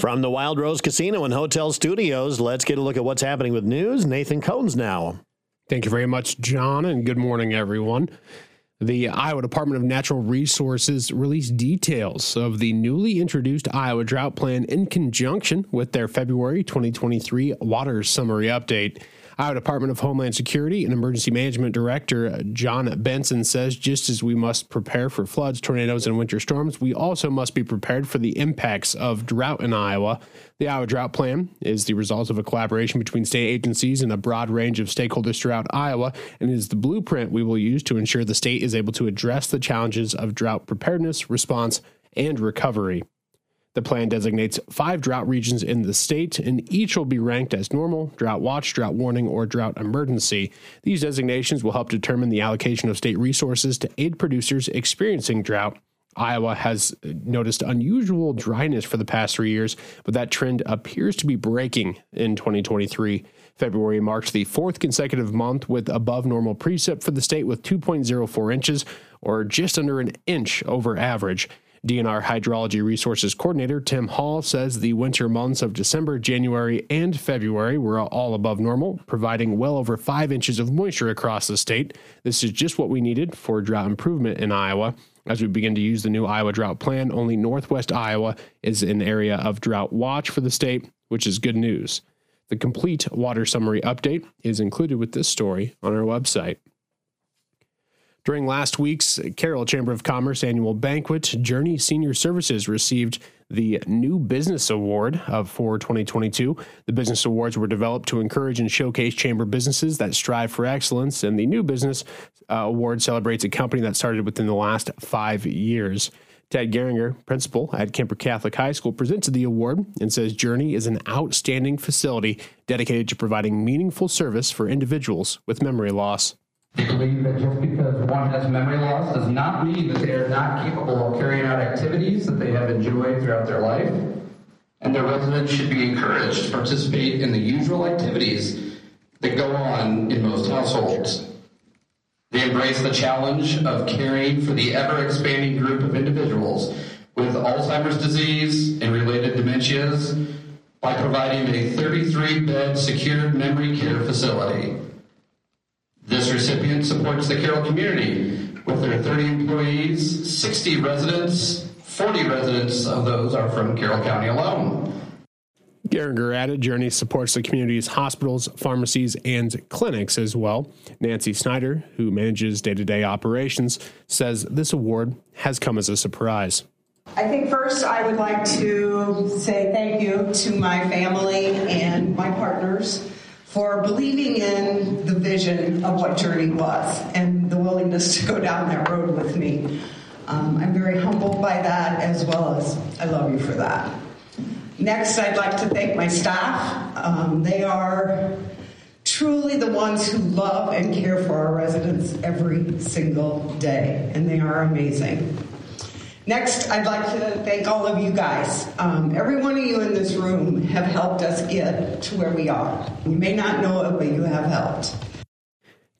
From the Wild Rose Casino and Hotel Studios, let's get a look at what's happening with news. Nathan Cones now. Thank you very much, John, and good morning, everyone. The Iowa Department of Natural Resources released details of the newly introduced Iowa Drought Plan in conjunction with their February 2023 Water Summary Update. Iowa Department of Homeland Security and Emergency Management Director uh, John Benson says just as we must prepare for floods, tornadoes, and winter storms, we also must be prepared for the impacts of drought in Iowa. The Iowa Drought Plan is the result of a collaboration between state agencies and a broad range of stakeholders throughout Iowa and is the blueprint we will use to ensure the state is able to address the challenges of drought preparedness, response, and recovery. The plan designates five drought regions in the state, and each will be ranked as normal, drought watch, drought warning, or drought emergency. These designations will help determine the allocation of state resources to aid producers experiencing drought. Iowa has noticed unusual dryness for the past three years, but that trend appears to be breaking in 2023. February marked the fourth consecutive month with above normal precip for the state with 2.04 inches, or just under an inch over average. DNR Hydrology Resources Coordinator Tim Hall says the winter months of December, January, and February were all above normal, providing well over five inches of moisture across the state. This is just what we needed for drought improvement in Iowa. As we begin to use the new Iowa drought plan, only northwest Iowa is an area of drought watch for the state, which is good news. The complete water summary update is included with this story on our website. During last week's Carroll Chamber of Commerce annual banquet, Journey Senior Services received the New Business Award of for 2022. The business awards were developed to encourage and showcase chamber businesses that strive for excellence, and the New Business uh, Award celebrates a company that started within the last five years. Ted Geringer, principal at Kuemper Catholic High School, presented the award and says Journey is an outstanding facility dedicated to providing meaningful service for individuals with memory loss. We believe that just because one has memory loss does not mean that they are not capable of carrying out activities that they have enjoyed throughout their life, and their residents should be encouraged to participate in the usual activities that go on in most households. They embrace the challenge of caring for the ever expanding group of individuals with Alzheimer's disease and related dementias by providing a 33 bed secured memory care facility. This recipient supports the Carroll community with their 30 employees, 60 residents, 40 residents of those are from Carroll County alone. Geringer added Journey supports the community's hospitals, pharmacies, and clinics as well. Nancy Snyder, who manages day to day operations, says this award has come as a surprise. I think first I would like to say thank you to my family and my partners for believing in the vision of what Journey was and the willingness to go down that road with me. Um, I'm very humbled by that as well as I love you for that. Next, I'd like to thank my staff. Um, they are truly the ones who love and care for our residents every single day, and they are amazing. Next, I'd like to thank all of you guys. Um, every one of you in this room have helped us get to where we are. You may not know it, but you have helped.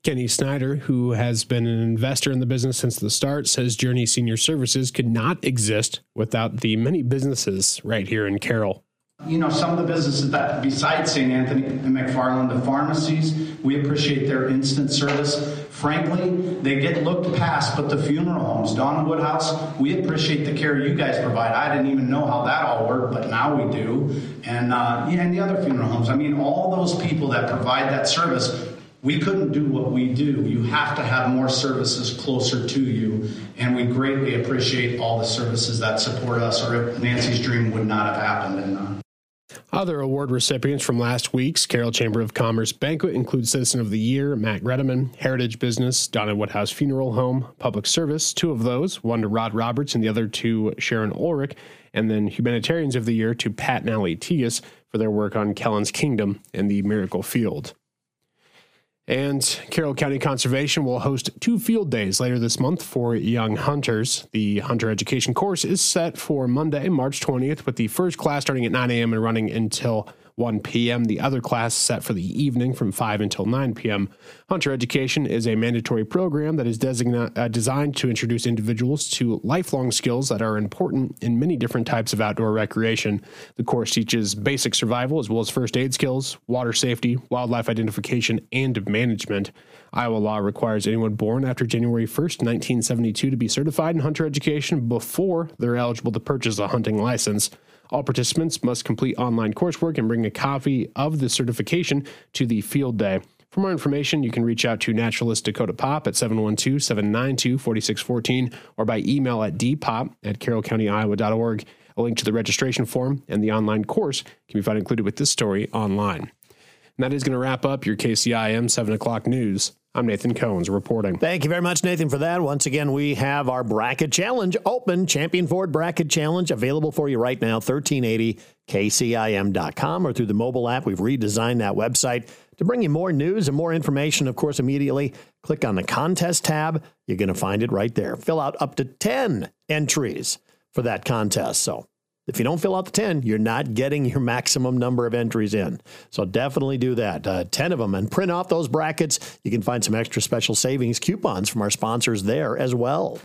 Kenny Snyder, who has been an investor in the business since the start, says Journey Senior Services could not exist without the many businesses right here in Carroll. You know, some of the businesses that, besides St. Anthony and McFarland, the pharmacies, we appreciate their instant service. Frankly, they get looked past, but the funeral homes, Dahn and Woodhouse, we appreciate the care you guys provide. I didn't even know how that all worked, but now we do. And, uh, yeah, and the other funeral homes. I mean, all those people that provide that service, we couldn't do what we do. You have to have more services closer to you, and we greatly appreciate all the services that support us, or Nancy's dream would not have happened. And, uh, other award recipients from last week's Carroll Chamber of Commerce banquet include Citizen of the Year, Matt Redeman, Heritage Business, Dahn and Woodhouse Funeral Home, Public Service, two of those, one to Rod Roberts and the other to Sharon Ulrich, and then Humanitarians of the Year to Pat and Allie for their work on Kellen's Kingdom and the Miracle Field. And Carroll County Conservation will host two field days later this month for young hunters. The hunter education course is set for Monday, March 20th, with the first class starting at 9 a.m. and running until 1 p.m. The other class set for the evening from 5 until 9 p.m. Hunter Education is a mandatory program that is designa- uh, designed to introduce individuals to lifelong skills that are important in many different types of outdoor recreation. The course teaches basic survival as well as first aid skills, water safety, wildlife identification, and management. Iowa law requires anyone born after January 1st, 1972 to be certified in hunter education before they're eligible to purchase a hunting license. All participants must complete online coursework and bring a copy of the certification to the field day. For more information, you can reach out to Naturalist Dakota Pop at 712 792 4614 or by email at dpop at carrollcountyiowa.org. A link to the registration form and the online course can be found included with this story online. And that is going to wrap up your KCIM 7 o'clock news. I'm Nathan Cohns reporting. Thank you very much, Nathan, for that. Once again, we have our bracket challenge open. Champion Ford bracket challenge available for you right now, 1380 kcim.com or through the mobile app. We've redesigned that website to bring you more news and more information. Of course, immediately click on the contest tab. You're going to find it right there. Fill out up to 10 entries for that contest. So if you don't fill out the 10, you're not getting your maximum number of entries in. So definitely do that. Uh, 10 of them and print off those brackets. You can find some extra special savings coupons from our sponsors there as well.